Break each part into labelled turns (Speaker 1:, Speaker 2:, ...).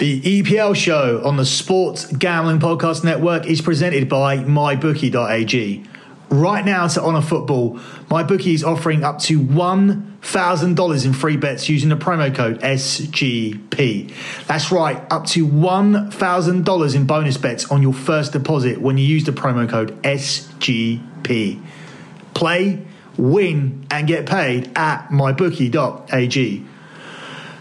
Speaker 1: The EPL show on the Sports Gambling Podcast Network is presented by MyBookie.ag. Right now to Honor Football, MyBookie is offering up to $1,000 in free bets using the promo code SGP. That's right, up to $1,000 in bonus bets on your first deposit when you use the promo code SGP. Play, win, and get paid at MyBookie.ag.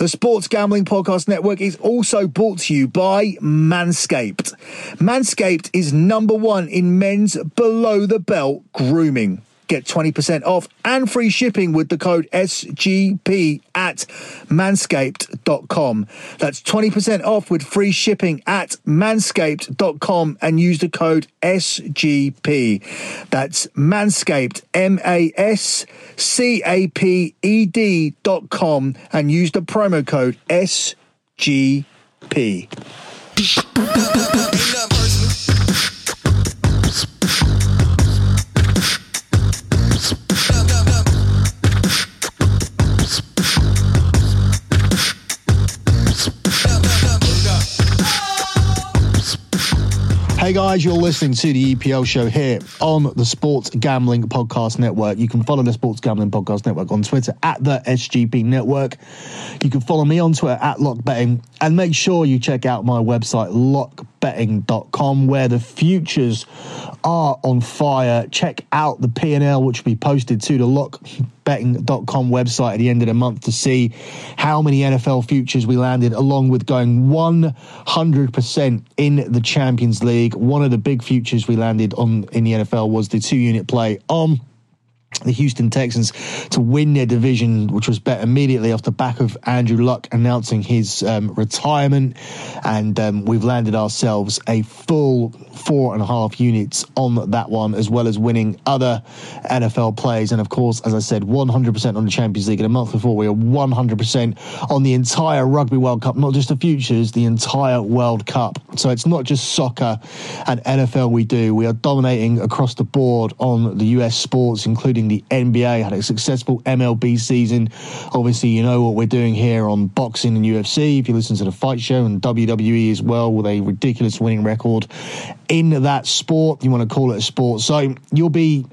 Speaker 1: The Sports Gambling Podcast Network is also brought to you by Manscaped. Manscaped is number one in men's below the belt grooming. Get 20% off and free shipping with the code SGP at manscaped.com. That's 20% off with free shipping at manscaped.com and use the code SGP. That's manscaped, M A S C A P E D.com and use the promo code SGP. Hey guys, you're listening to the EPL show here on the Sports Gambling Podcast Network. You can follow the Sports Gambling Podcast Network on Twitter at the SGP Network. You can follow me on Twitter at LockBetting and make sure you check out my website, lockbetting.com, where the futures are on fire. Check out the P&L, which will be posted to the lockbetting.com website at the end of the month to see how many NFL futures we landed, along with going 100% in the Champions League. One of the big futures we landed on in the NFL was the two unit play on the Houston Texans to win their division, which was bet immediately off the back of Andrew Luck announcing his um, retirement. And um, we've landed ourselves a full four and a half units on that one, as well as winning other NFL plays. And of course, as I said, 100% on the Champions League. And a month before, we were 100% on the entire Rugby World Cup, not just the futures, the entire World Cup. So it's not just soccer and NFL we do. We are dominating across the board on the US sports, including the NBA, had a successful MLB season. Obviously, you know what we're doing here on boxing and UFC. If you listen to the fight show and WWE as well, with a ridiculous winning record in that sport, you want to call it a sport. So you'll be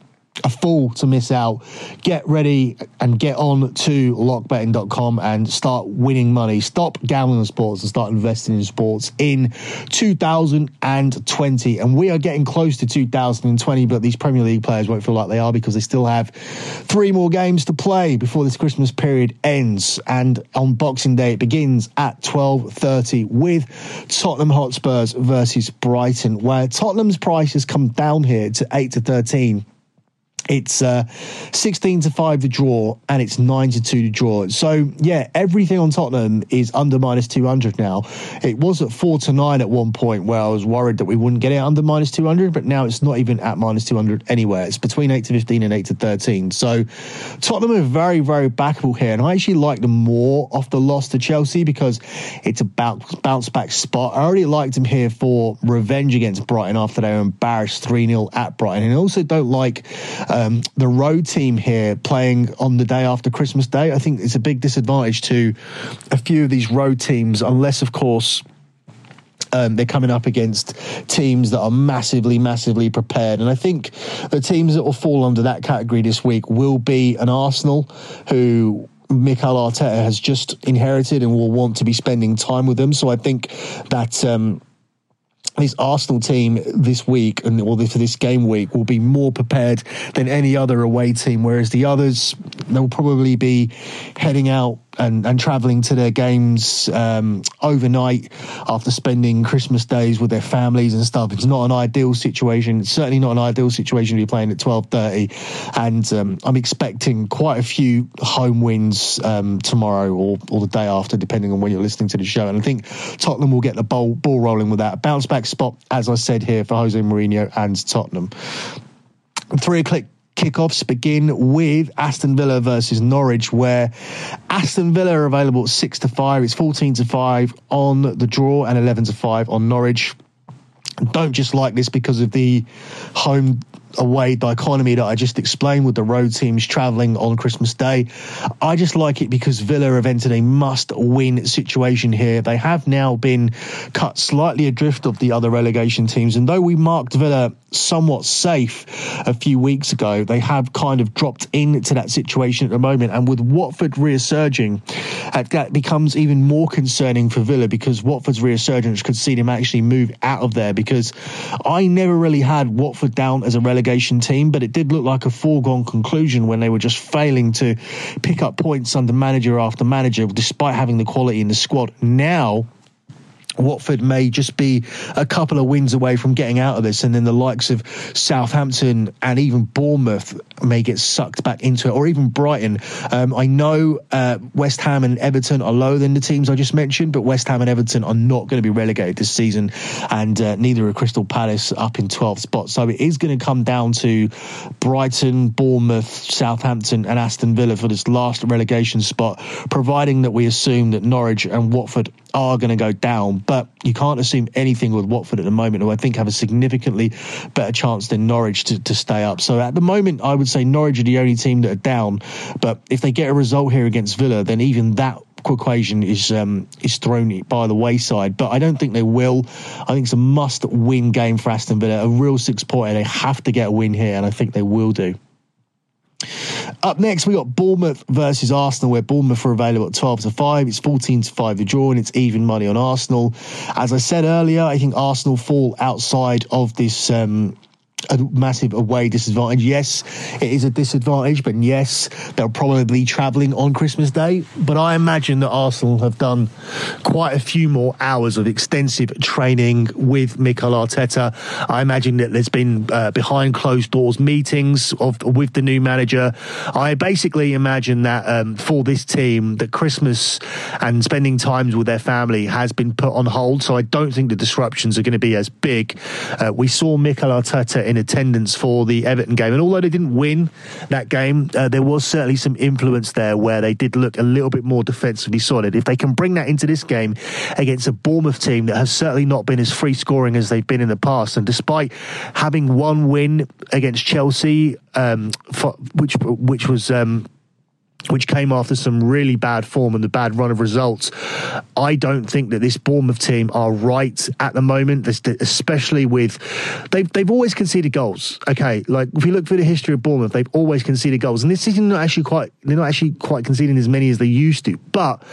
Speaker 1: a fool to miss out. Get ready and get on to lockbetting.com and start winning money. Stop gambling on sports and start investing in sports in 2020. And we are getting close to 2020, but these Premier League players won't feel like they are because they still have three more games to play before this Christmas period ends. And on Boxing Day, it begins at 12.30 with Tottenham Hotspurs versus Brighton, where Tottenham's price has come down here to 8 to 13 it's uh, 16 to 5 to draw and it's 9 to 2 to draw. So, yeah, everything on Tottenham is under minus 200 now. It was at 4 to 9 at one point where I was worried that we wouldn't get it under minus 200, but now it's not even at minus 200 anywhere. It's between 8 to 15 and 8 to 13. So, Tottenham are very, very backable here. And I actually like them more off the loss to Chelsea because it's a bounce, bounce back spot. I already liked them here for revenge against Brighton after they were embarrassed 3 0 at Brighton. And I also don't like. Uh, um, the road team here playing on the day after Christmas Day. I think it's a big disadvantage to a few of these road teams, unless, of course, um, they're coming up against teams that are massively, massively prepared. And I think the teams that will fall under that category this week will be an Arsenal who Mikel Arteta has just inherited and will want to be spending time with them. So I think that um, this Arsenal team this week and or for this game week will be more prepared than any other away team, whereas the others they'll probably be heading out and, and traveling to their games um, overnight after spending Christmas days with their families and stuff. It's not an ideal situation. It's certainly not an ideal situation to be playing at twelve thirty, and um, I'm expecting quite a few home wins um, tomorrow or, or the day after, depending on when you're listening to the show. And I think Tottenham will get the ball ball rolling with that bounce back spot, as I said here for Jose Mourinho and Tottenham. Three o'clock kickoffs begin with Aston Villa versus Norwich, where Aston Villa are available at six to five. It's fourteen to five on the draw and eleven to five on Norwich. Don't just like this because of the home away dichotomy that I just explained with the road teams travelling on Christmas Day. I just like it because Villa have entered a must win situation here. They have now been cut slightly adrift of the other relegation teams. And though we marked Villa somewhat safe a few weeks ago, they have kind of dropped into that situation at the moment. And with Watford resurging, uh, that becomes even more concerning for Villa because Watford's resurgence could see them actually move out of there because I never really had Watford down as a relegation relegation team, but it did look like a foregone conclusion when they were just failing to pick up points under manager after manager, despite having the quality in the squad. Now, Watford may just be a couple of wins away from getting out of this, and then the likes of Southampton and even Bournemouth may get sucked back into it, or even Brighton. Um, I know uh, West Ham and Everton are lower than the teams I just mentioned, but West Ham and Everton are not going to be relegated this season, and uh, neither are Crystal Palace up in 12th spot. So it is going to come down to Brighton, Bournemouth, Southampton, and Aston Villa for this last relegation spot, providing that we assume that Norwich and Watford are going to go down. But you can't assume anything with Watford at the moment, who I think have a significantly better chance than Norwich to, to stay up. So at the moment, I would say Norwich are the only team that are down. But if they get a result here against Villa, then even that equation is um, is thrown by the wayside. But I don't think they will. I think it's a must-win game for Aston Villa. A real six-pointer. They have to get a win here, and I think they will do. Up next, we got Bournemouth versus Arsenal, where Bournemouth are available at 12 to 5. It's 14 to 5 the draw, and it's even money on Arsenal. As I said earlier, I think Arsenal fall outside of this um, a massive away disadvantage. Yes, it is a disadvantage, but yes, they'll probably be travelling on Christmas Day. But I imagine that Arsenal have done quite a few more hours of extensive training with Mikel Arteta. I imagine that there's been uh, behind closed doors meetings of with the new manager. I basically imagine that um, for this team, that Christmas and spending times with their family has been put on hold. So I don't think the disruptions are going to be as big. Uh, we saw Mikel Arteta in attendance for the Everton game. And although they didn't win that game, uh, there was certainly some influence there where they did look a little bit more defensively solid. If they can bring that into this game against a Bournemouth team that has certainly not been as free scoring as they've been in the past, and despite having one win against Chelsea, um, for, which which was um, which came after some really bad form and the bad run of results. I don't think that this Bournemouth team are right at the moment, especially with they've they've always conceded goals. Okay, like if you look through the history of Bournemouth, they've always conceded goals, and this season not actually quite they're not actually quite conceding as many as they used to. But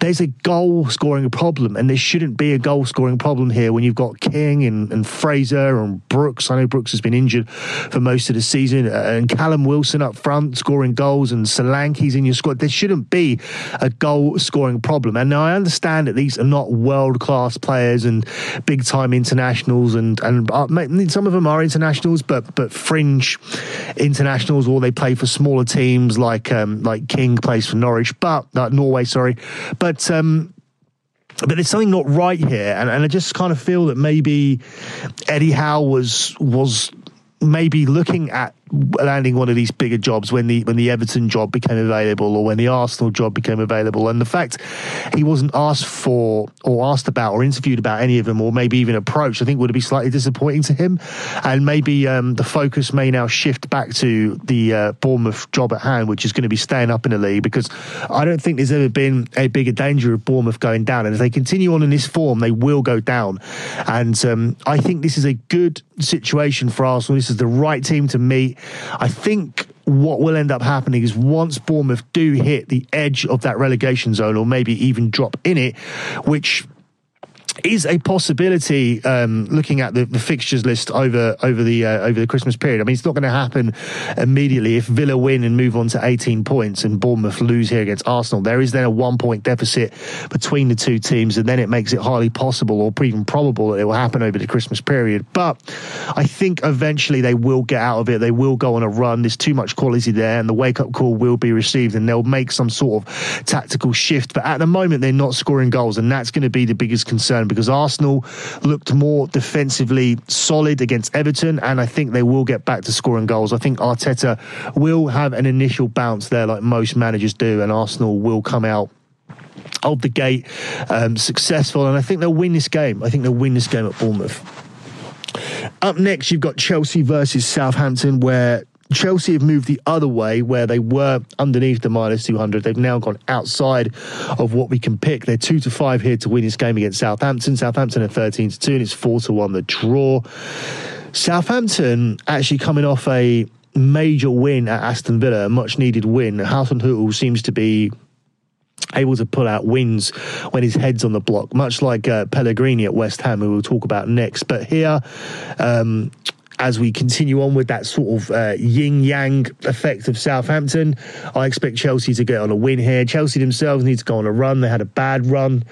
Speaker 1: there's a goal scoring problem, and there shouldn't be a goal scoring problem here when you've got King and, and Fraser and Brooks. I know Brooks has been injured for most of the season, and Callum Wilson up front scoring goals, and In your squad. There shouldn't be a goal scoring problem. And now I understand that these are not world class players and big time internationals, and and uh, some of them are internationals, but but fringe internationals, or they play for smaller teams like um, like King plays for Norwich, but uh, Norway, sorry, but but um, but there's something not right here, and, and I just kind of feel that maybe Eddie Howe was was maybe looking at landing one of these bigger jobs when the when the Everton job became available or when the Arsenal job became available. And the fact he wasn't asked for or asked about or interviewed about any of them or maybe even approached I think would be slightly disappointing to him. And maybe um, the focus may now shift back to the uh, Bournemouth job at hand which is going to be staying up in the league because I don't think there's ever been a bigger danger of Bournemouth going down. And if they continue on in this form they will go down. And um, I think this is a good situation for Arsenal. This is the right team to meet I think what will end up happening is once Bournemouth do hit the edge of that relegation zone, or maybe even drop in it, which is a possibility um, looking at the, the, fixtures list over over the uh, over the Christmas period. I mean, it's not going to happen immediately. If Villa win and move on to 18 points and Bournemouth lose here against Arsenal, there is then a one point deficit between the two teams, and then it makes it highly possible or even probable that it will happen over the Christmas period. But I think eventually they will get out of it. They will go on a run. There's too much quality there, and the wake up call will be received, and they'll make some sort of tactical shift. But at the moment, they're not scoring goals, and that's going to be the biggest concern concern because Arsenal looked more defensively solid against Everton, and I think they will get back to scoring goals. I think Arteta will have an initial bounce there, like most managers do, and Arsenal will come out of the gate um, successful, and I think they'll win this game. I think they'll win this game at Bournemouth. Up next, you've got Chelsea versus Southampton, where Chelsea have moved the other way where they were underneath the minus 200. They've now gone outside of what we can pick. They're 2 to 5 here to win this game against Southampton. Southampton are 13 to 2 and it's 4 to 1 the draw. Southampton actually coming off a major win at Aston Villa, a much needed win. Hasenhüttl seems to be able to pull out wins when his head's on the block, much like uh, Pellegrini at West Ham, who we'll talk about next. But here, um, as we continue on with that sort of uh, yin yang effect of Southampton, I expect Chelsea to get on a win here. Chelsea themselves need to go on a run. They had a bad run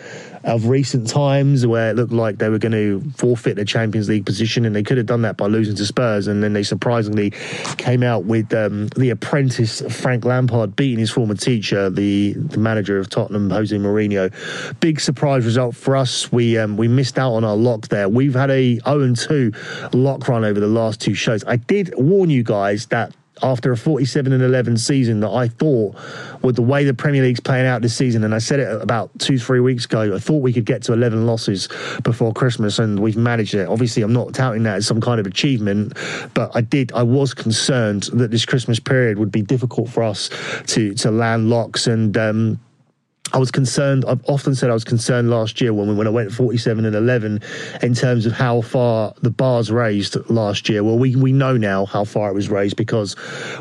Speaker 1: of recent times where it looked like they were going to forfeit the Champions League position, and they could have done that by losing to Spurs. And then they surprisingly came out with um, the apprentice Frank Lampard beating his former teacher, the, the manager of Tottenham, Jose Mourinho. Big surprise result for us. We um, we missed out on our lock there. We've had a 0 2 lock run over the last two shows. I did warn you guys that after a 47 and 11 season that I thought with the way the Premier League's playing out this season, and I said it about two, three weeks ago, I thought we could get to 11 losses before Christmas, and we've managed it. Obviously, I'm not touting that as some kind of achievement, but I did, I was concerned that this Christmas period would be difficult for us to, to land locks and, um, I was concerned. I've often said I was concerned last year when when I went 47 and 11 in terms of how far the bars raised last year. Well, we we know now how far it was raised because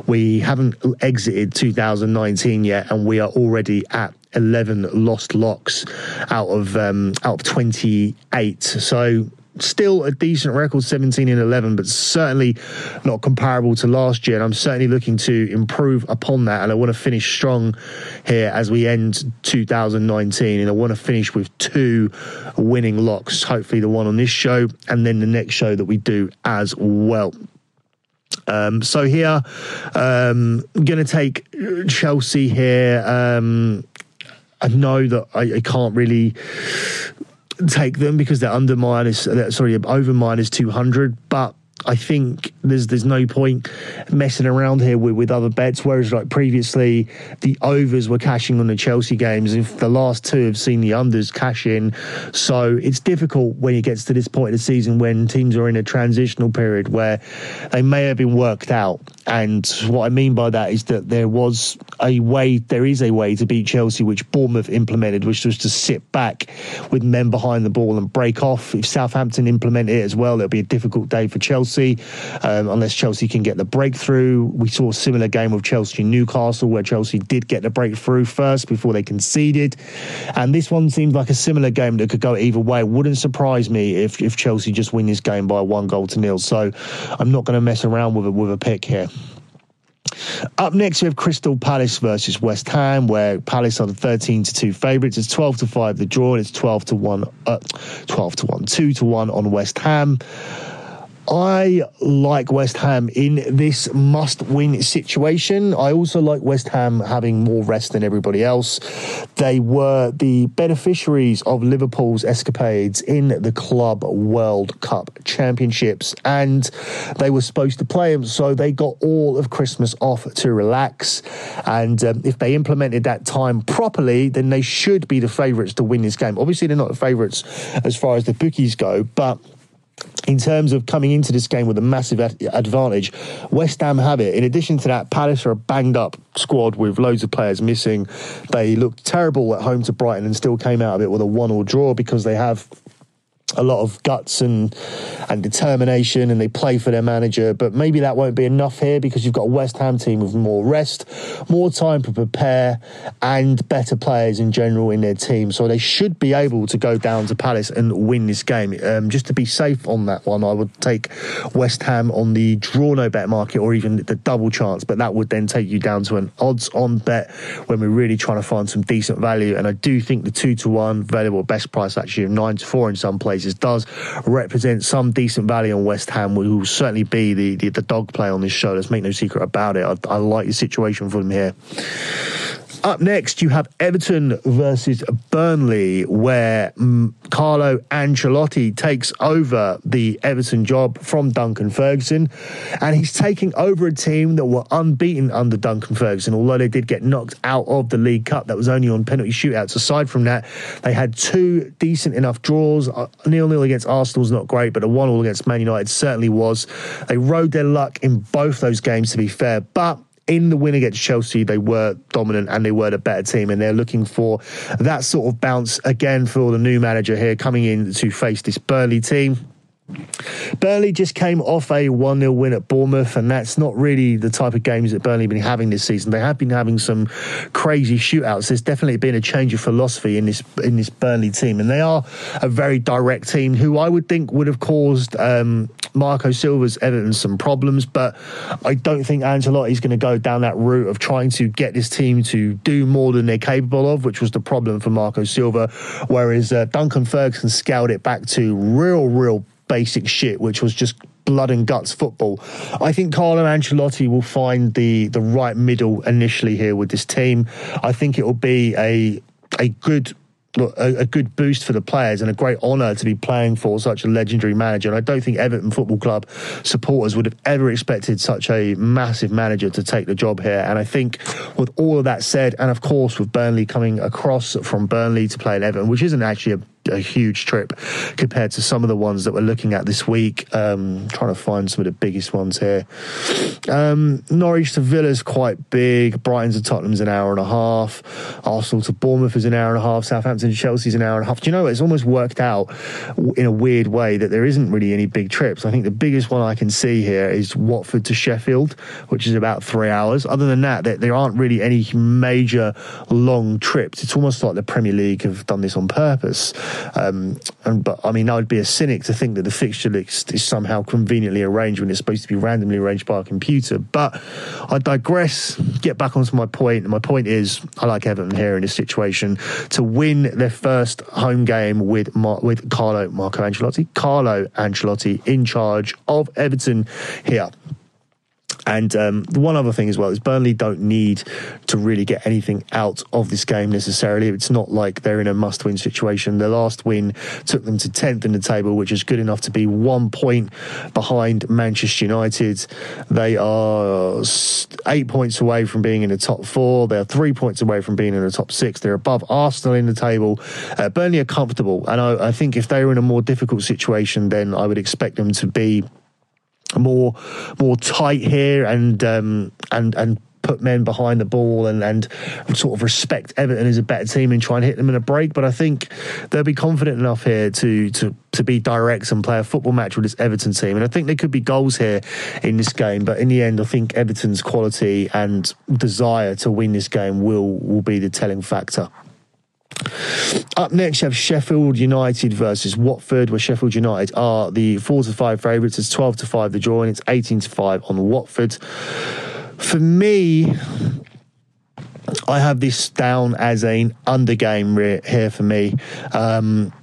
Speaker 1: we haven't exited 2019 yet, and we are already at 11 lost locks out of um, out of 28. So still a decent record 17 and 11 but certainly not comparable to last year. And i'm certainly looking to improve upon that. And i want to finish strong here as we end 2019 and i want to finish with two winning locks hopefully the one on this show and then the next show that we do as well. Um, so here, um, I'm going to take Chelsea here. Um, I know that I, I can't really take them because they're under minus, sorry, over minus 200. But I think there's there's no point messing around here with, with other bets. Whereas like previously, the overs were cashing on the Chelsea games. and the last two have seen the unders cash in, so it's difficult when it gets to this point of the season when teams are in a transitional period where they may have been worked out. And what I mean by that is that there was a way, there is a way to beat Chelsea, which Bournemouth implemented, which was to sit back with men behind the ball and break off. If Southampton implement it as well, it'll be a difficult day for Chelsea um, unless Chelsea can get the breakthrough. We saw a similar game with Chelsea Newcastle where Chelsea did get the breakthrough first before they conceded. And this one seems like a similar game that could go either way. It wouldn't surprise me if, if Chelsea just win this game by one goal to nil. So I'm not going to mess around with a, with a pick here. Up next, we have Crystal Palace versus West Ham, where Palace are the 13 to 2 favourites. It's 12 to 5 the draw, and it's 12 to 1, uh, 12 to 1, 2 to 1 on West Ham. I like West Ham in this must win situation. I also like West Ham having more rest than everybody else. They were the beneficiaries of Liverpool's escapades in the Club World Cup Championships, and they were supposed to play them, so they got all of Christmas off to relax. And um, if they implemented that time properly, then they should be the favourites to win this game. Obviously, they're not the favourites as far as the bookies go, but in terms of coming into this game with a massive advantage, West Ham have it. In addition to that, Palace are a banged up squad with loads of players missing. They looked terrible at home to Brighton and still came out of it with a one or draw because they have a lot of guts and and determination and they play for their manager. But maybe that won't be enough here because you've got a West Ham team with more rest more time to prepare and better players in general in their team. So they should be able to go down to Palace and win this game. Um, just to be safe on that one I would take West Ham on the draw no bet market or even the double chance. But that would then take you down to an odds on bet when we're really trying to find some decent value. And I do think the 2 to 1 available best price actually of 9 to 4 in some places does represent some decent value on West Ham, who will certainly be the, the, the dog play on this show. Let's make no secret about it. I, I like the situation for them here. Up next, you have Everton versus Burnley, where um, Carlo Ancelotti takes over the Everton job from Duncan Ferguson, and he's taking over a team that were unbeaten under Duncan Ferguson. Although they did get knocked out of the League Cup, that was only on penalty shootouts. Aside from that, they had two decent enough draws. Uh, nil nil against Arsenal was not great, but a one all against Man United certainly was. They rode their luck in both those games, to be fair, but in the win against Chelsea, they were dominant and they were the better team, and they're looking for that sort of bounce again for the new manager here coming in to face this Burnley team. Burnley just came off a 1 0 win at Bournemouth, and that's not really the type of games that Burnley have been having this season. They have been having some crazy shootouts. There's definitely been a change of philosophy in this in this Burnley team, and they are a very direct team who I would think would have caused um, Marco Silva's Everton some problems, but I don't think Ancelotti is going to go down that route of trying to get this team to do more than they're capable of, which was the problem for Marco Silva. Whereas uh, Duncan Ferguson scaled it back to real, real basic shit, which was just blood and guts football. I think Carlo Ancelotti will find the the right middle initially here with this team. I think it will be a a good a, a, good boost for the players and a great honour to be playing for such a legendary manager. And I don't think Everton Football Club supporters would have ever expected such a massive manager to take the job here. And I think with all of that said, and of course with Burnley coming across from Burnley to play at Everton, which isn't actually a a huge trip compared to some of the ones that we're looking at this week. Um, trying to find some of the biggest ones here. Um, Norwich to Villa is quite big. Brighton to Tottenham's an hour and a half. Arsenal to Bournemouth is an hour and a half. Southampton to Chelsea's an hour and a half. Do you know, it's almost worked out in a weird way that there isn't really any big trips. I think the biggest one I can see here is Watford to Sheffield, which is about three hours. Other than that, there, there aren't really any major long trips. It's almost like the Premier League have done this on purpose. Um, and but I mean, I would be a cynic to think that the fixture list is somehow conveniently arranged when it's supposed to be randomly arranged by a computer. But I digress. Get back onto my point. My point is, I like Everton here in this situation to win their first home game with Mar- with Carlo Marco Ancelotti. Carlo Ancelotti in charge of Everton here. And um, one other thing as well is Burnley don't need to really get anything out of this game necessarily. It's not like they're in a must win situation. Their last win took them to 10th in the table, which is good enough to be one point behind Manchester United. They are eight points away from being in the top four. They're three points away from being in the top six. They're above Arsenal in the table. Uh, Burnley are comfortable. And I, I think if they were in a more difficult situation, then I would expect them to be more more tight here and um, and and put men behind the ball and, and sort of respect Everton as a better team and try and hit them in a break. But I think they'll be confident enough here to to to be direct and play a football match with this Everton team. And I think there could be goals here in this game. But in the end, I think Everton's quality and desire to win this game will will be the telling factor. Up next, you have Sheffield United versus Watford, where Sheffield United are the four to five favourites. It's twelve to five the draw, and it's eighteen to five on Watford. For me, I have this down as an under game here for me. Um,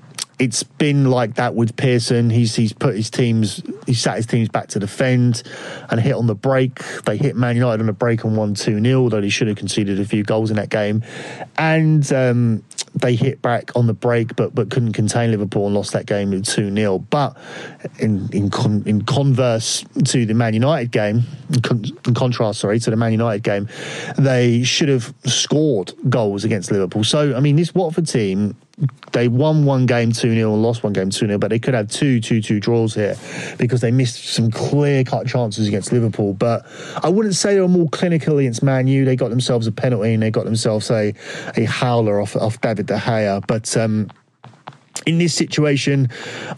Speaker 1: it's been like that with Pearson. He's he's put his teams, he sat his teams back to defend and hit on the break. They hit Man United on a break and won 2 0, though he should have conceded a few goals in that game. And um, they hit back on the break, but but couldn't contain Liverpool and lost that game 2 0. But in in, con, in converse to the Man United game, in, con, in contrast, sorry, to the Man United game, they should have scored goals against Liverpool. So, I mean, this Watford team they won one game 2 0 and lost one game 2 0, but they could have two 2 2 draws here because they missed some clear cut chances against Liverpool. But I wouldn't say they were more clinical against Man U. They got themselves a penalty and they got themselves a, a howler off, off David De Gea. But um, in this situation,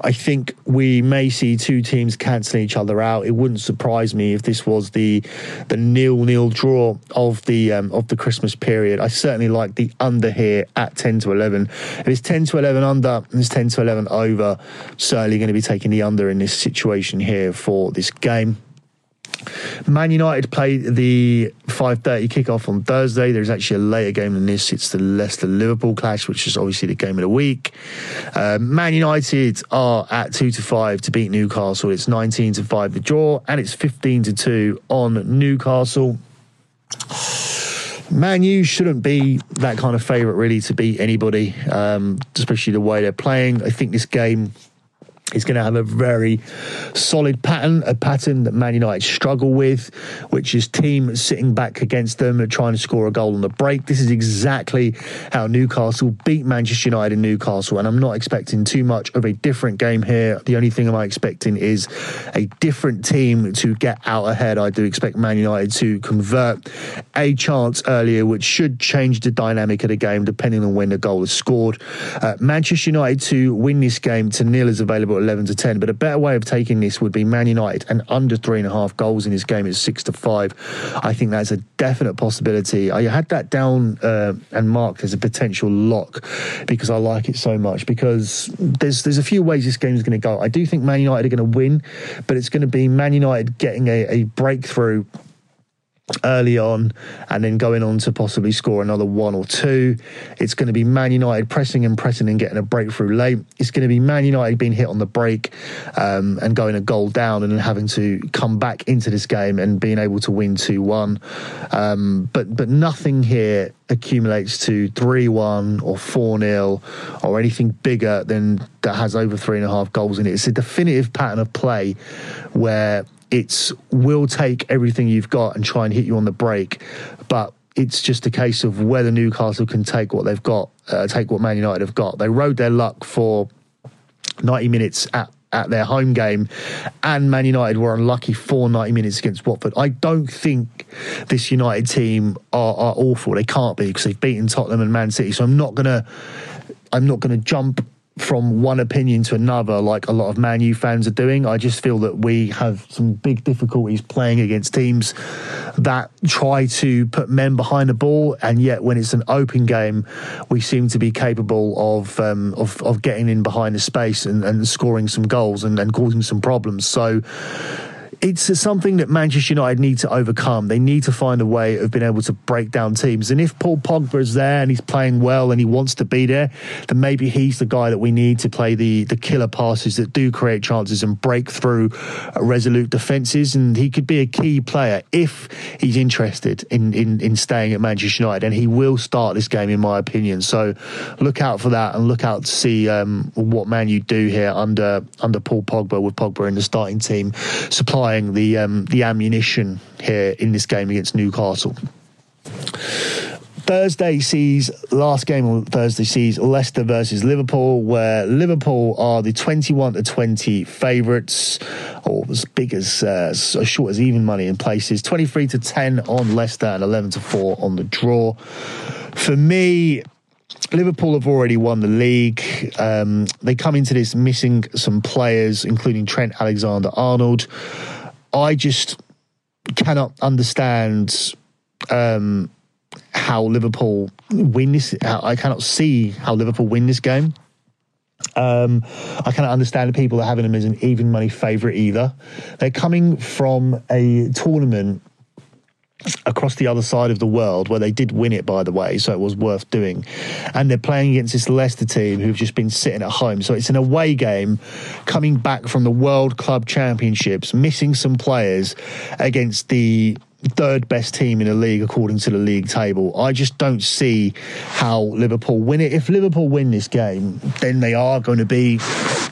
Speaker 1: I think we may see two teams cancelling each other out. It wouldn't surprise me if this was the the nil nil draw of the um, of the Christmas period. I certainly like the under here at ten to eleven. If it's ten to eleven under and it's ten to eleven over, certainly going to be taking the under in this situation here for this game. Man United play the 5.30 kickoff on Thursday. There's actually a later game than this. It's the Leicester-Liverpool clash, which is obviously the game of the week. Uh, Man United are at 2 to 5 to beat Newcastle. It's 19 to 5 the draw, and it's 15 to 2 on Newcastle. Man U shouldn't be that kind of favourite really to beat anybody, um, especially the way they're playing. I think this game is going to have a very solid pattern, a pattern that Man United struggle with, which is team sitting back against them and trying to score a goal on the break. This is exactly how Newcastle beat Manchester United in Newcastle, and I'm not expecting too much of a different game here. The only thing I'm expecting is a different team to get out ahead. I do expect Man United to convert a chance earlier, which should change the dynamic of the game depending on when the goal is scored. Uh, Manchester United to win this game to nil is available 11 to 10. But a better way of taking this would be Man United and under three and a half goals in this game is six to five. I think that's a definite possibility. I had that down uh, and marked as a potential lock because I like it so much. Because there's there's a few ways this game is going to go. I do think Man United are going to win, but it's going to be Man United getting a, a breakthrough early on and then going on to possibly score another one or two. It's going to be Man United pressing and pressing and getting a breakthrough late. It's going to be Man United being hit on the break um, and going a goal down and having to come back into this game and being able to win 2 1. Um, but, but nothing here accumulates to 3 1 or 4 0 or anything bigger than that has over three and a half goals in it. It's a definitive pattern of play where it's will take everything you've got and try and hit you on the break, but it's just a case of whether Newcastle can take what they've got, uh, take what Man United have got. They rode their luck for 90 minutes at at their home game, and Man United were unlucky for 90 minutes against Watford. I don't think this United team are, are awful. They can't be because they've beaten Tottenham and Man City. So I'm not gonna, I'm not gonna jump from one opinion to another, like a lot of Man U fans are doing. I just feel that we have some big difficulties playing against teams that try to put men behind the ball, and yet when it's an open game, we seem to be capable of um, of, of getting in behind the space and, and scoring some goals and, and causing some problems. So it's something that Manchester United need to overcome. They need to find a way of being able to break down teams. And if Paul Pogba is there and he's playing well and he wants to be there, then maybe he's the guy that we need to play the the killer passes that do create chances and break through resolute defences. And he could be a key player if he's interested in, in, in staying at Manchester United. And he will start this game, in my opinion. So look out for that and look out to see um, what Man U do here under under Paul Pogba with Pogba in the starting team, supplying the um, the ammunition here in this game against Newcastle. Thursday sees last game on Thursday sees Leicester versus Liverpool, where Liverpool are the twenty-one to twenty favourites, or as big as uh, as short as even money in places. Twenty-three to ten on Leicester and eleven to four on the draw. For me, Liverpool have already won the league. Um, they come into this missing some players, including Trent Alexander Arnold. I just cannot understand um, how Liverpool win this. I cannot see how Liverpool win this game. Um, I cannot understand the people that having them as an even money favourite either. They're coming from a tournament across the other side of the world where they did win it by the way so it was worth doing and they're playing against this Leicester team who've just been sitting at home so it's an away game coming back from the World Club Championships missing some players against the third best team in the league according to the league table. I just don't see how Liverpool win it. If Liverpool win this game, then they are going to be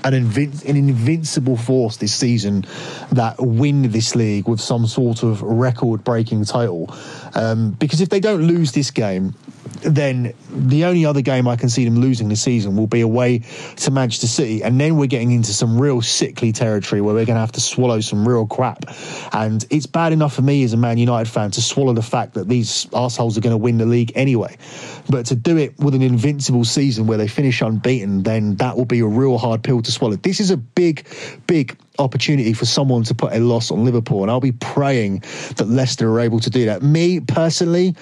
Speaker 1: an, an invincible force this season that win this league with some sort of record breaking title. Um, because if they don't lose this game, then the only other game I can see them losing this season will be away to Manchester City. And then we're getting into some real sickly territory where we're going to have to swallow some real crap. And it's bad enough for me as a Man United fan to swallow the fact that these assholes are going to win the league anyway. But to do it with an invincible season where they finish unbeaten, then that will be a real hard pill to swallow. This is a big, big opportunity for someone to put a loss on Liverpool. And I'll be praying that Leicester are able to do that. Me personally,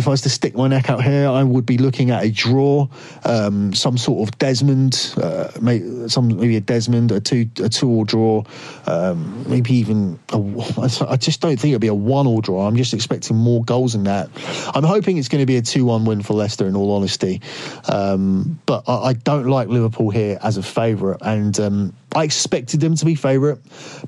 Speaker 1: if I was to stick my neck out here, I would be looking at a draw, um, some sort of Desmond, uh, maybe, some maybe a Desmond, a two a two or draw, um, maybe even a, I just don't think it'll be a one or draw. I'm just expecting more goals than that. I'm hoping it's going to be a two one win for Leicester. In all honesty, um, but I, I, don't like Liverpool here as a favourite, and um, I expected them to be favourite,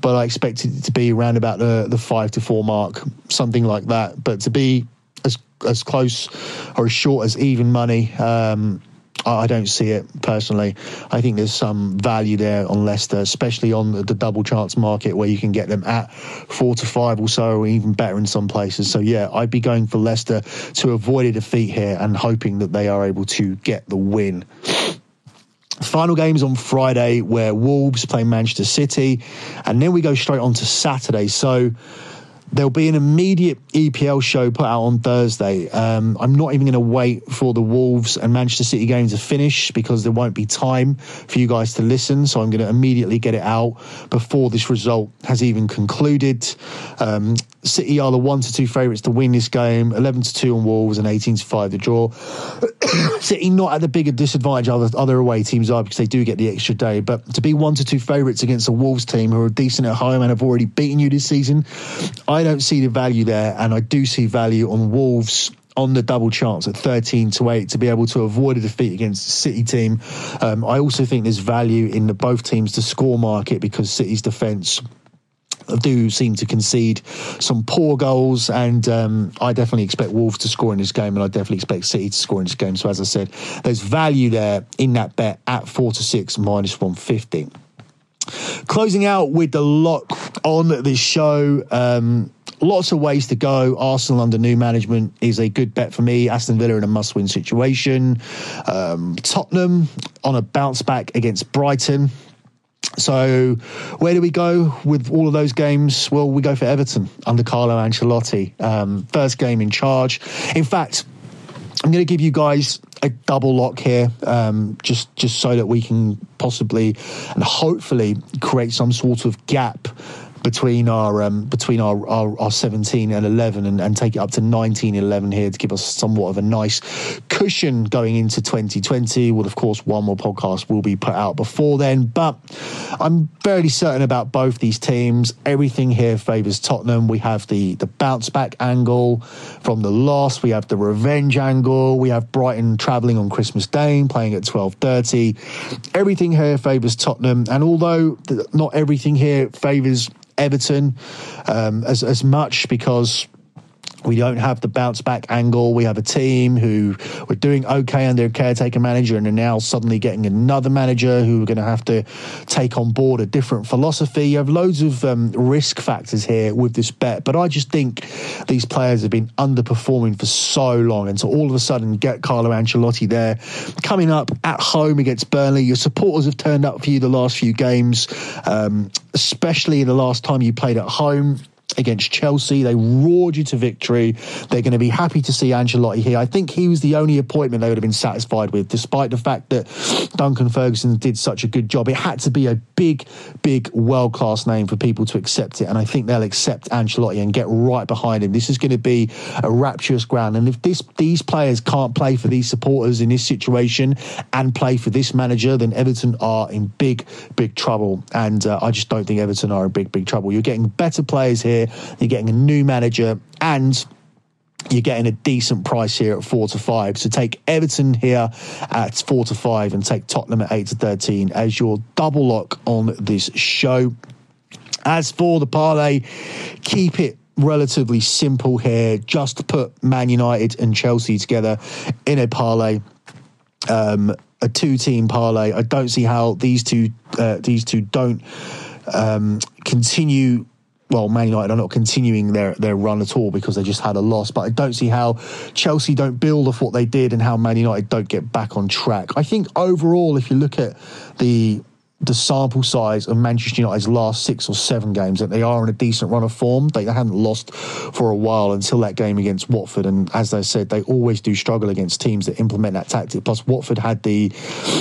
Speaker 1: but I expected it to be around about the the five to four mark, something like that. But to be as as close or as short as even money. Um, I don't see it personally. I think there's some value there on Leicester, especially on the, the, double chance market where you can get them at four to five or so, or even better in some places. So, yeah, I'd be going for Leicester to avoid a defeat here and hoping that they are able to get the win. Final games on Friday where Wolves play Manchester City, and then we go straight on to Saturday. So, There'll be an immediate EPL show put out on Thursday. Um, I'm not even going to wait for the Wolves and Manchester City game to finish because there won't be time for you guys to listen. So I'm going to immediately get it out before this result has even concluded. Um, City are the one to two favourites to win this game, 11 to two on Wolves and 18 to five to draw. City not at the bigger disadvantage other other away teams are because they do get the extra day. But to be one to two favourites against a Wolves team who are decent at home and have already beaten you this season, I I don't see the value there, and I do see value on Wolves on the double chance at 13 to 8 to be able to avoid a defeat against the City team. Um, I also think there's value in the both teams to score market because City's defence do seem to concede some poor goals, and um, I definitely expect Wolves to score in this game, and I definitely expect City to score in this game. So, as I said, there's value there in that bet at four to six minus one fifty. Closing out with the lock on this show. Um, lots of ways to go. Arsenal under new management is a good bet for me. Aston Villa in a must win situation. Um, Tottenham on a bounce back against Brighton. So, where do we go with all of those games? Well, we go for Everton under Carlo Ancelotti. Um, first game in charge. In fact, I'm going to give you guys a double lock here, um, just just so that we can possibly and hopefully create some sort of gap between our um, between our, our, our 17 and 11 and, and take it up to 19 11 here to give us somewhat of a nice cushion going into 2020 well of course one more podcast will be put out before then but i'm fairly certain about both these teams. Everything here favors tottenham. We have the the bounce back angle from the loss. We have the revenge angle. We have brighton travelling on christmas day playing at 12.30 everything here favors tottenham and although not everything here favors Everton um, as as much because we don't have the bounce back angle. We have a team who were doing okay under a caretaker manager and are now suddenly getting another manager who are going to have to take on board a different philosophy. You have loads of um, risk factors here with this bet, but I just think these players have been underperforming for so long. And so all of a sudden get Carlo Ancelotti there coming up at home against Burnley, your supporters have turned up for you the last few games, um, especially the last time you played at home against Chelsea. They roared you to victory. They're going to be happy to see Ancelotti here. I think he was the only appointment they would have been satisfied with, despite the fact that Duncan Ferguson did such a good job. It had to be a big, big, world class name for people to accept it. And I think they'll accept Ancelotti and get right behind him. This is going to be a rapturous ground. And if this these players can't play for these supporters in this situation and play for this manager, then Everton are in big, big trouble. And uh, I just don't think Everton are in big, big trouble. You're getting better players here you're getting a new manager, and you're getting a decent price here at four to five. So take Everton here at four to five and take Tottenham at eight to 13 as your double lock on this show. As for the parlay, keep it relatively simple here. Just put Man United and Chelsea together in a parlay. Um, a two-team parlay. I don't see how these two uh, these two don't um, continue well, Man United are not continuing their, their run at all because they just had a loss. But I don't see how Chelsea don't build off what they did and how Man United don't get back on track. I think overall, if you look at the the sample size of Manchester United's last six or seven games that they are in a decent run of form. They, hadn't lost for a while until that game against Watford. And as I said, they always do struggle against teams that implement that tactic. Plus, Watford had the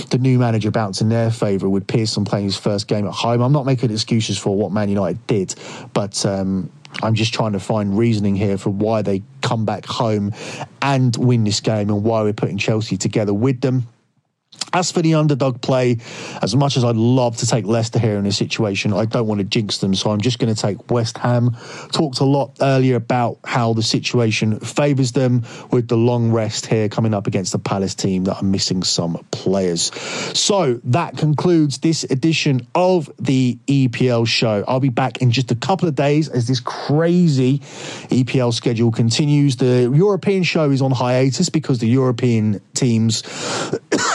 Speaker 1: the new manager bounce in their favour with Pearson playing his first game at home. I'm not making excuses for what Man United did, but. Um, I'm just trying to find reasoning here for why they come back home and win this game and why we're putting Chelsea together with them. As for the underdog play, as much as I'd love to take Leicester here in this situation, I don't want to jinx them. So I'm just going to take West Ham. Talked a lot earlier about how the situation favours them with the long rest here coming up against the Palace team that are missing some players. So that concludes this edition of the EPL show. I'll be back in just a couple of days as this crazy EPL schedule continues. The European show is on hiatus because the European teams,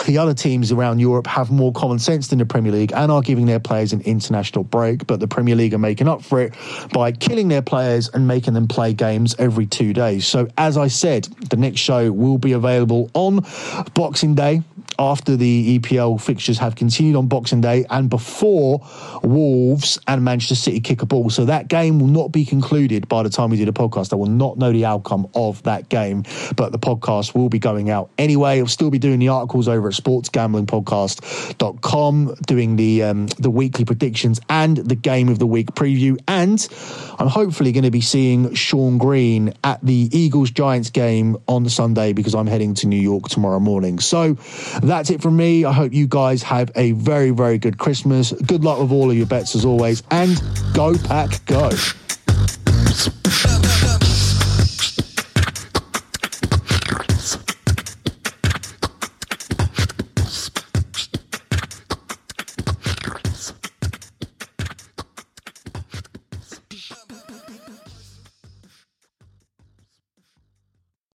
Speaker 1: the other teams, around Europe have more common sense than the Premier League and are giving their players an international break. But the Premier League are making up for it by killing their players and making them play games every two days. So, as I said, the next show will be available on Boxing Day after the EPL fixtures have continued on Boxing Day and before Wolves and Manchester City kick a ball. So that game will not be concluded by the time we do the podcast. I will not know the outcome of that game, but the podcast will be going out anyway. I'll still be doing the articles over at sportsgamblingpodcast.com, doing the um, the weekly predictions and the game of the week preview. And I'm hopefully going to be seeing Sean Green at the Eagles Giants game on Sunday because I'm heading to New York tomorrow morning. So that's it from me. I hope you guys have a very, very good Christmas. Good luck with all of your bets as always, and go pack, go.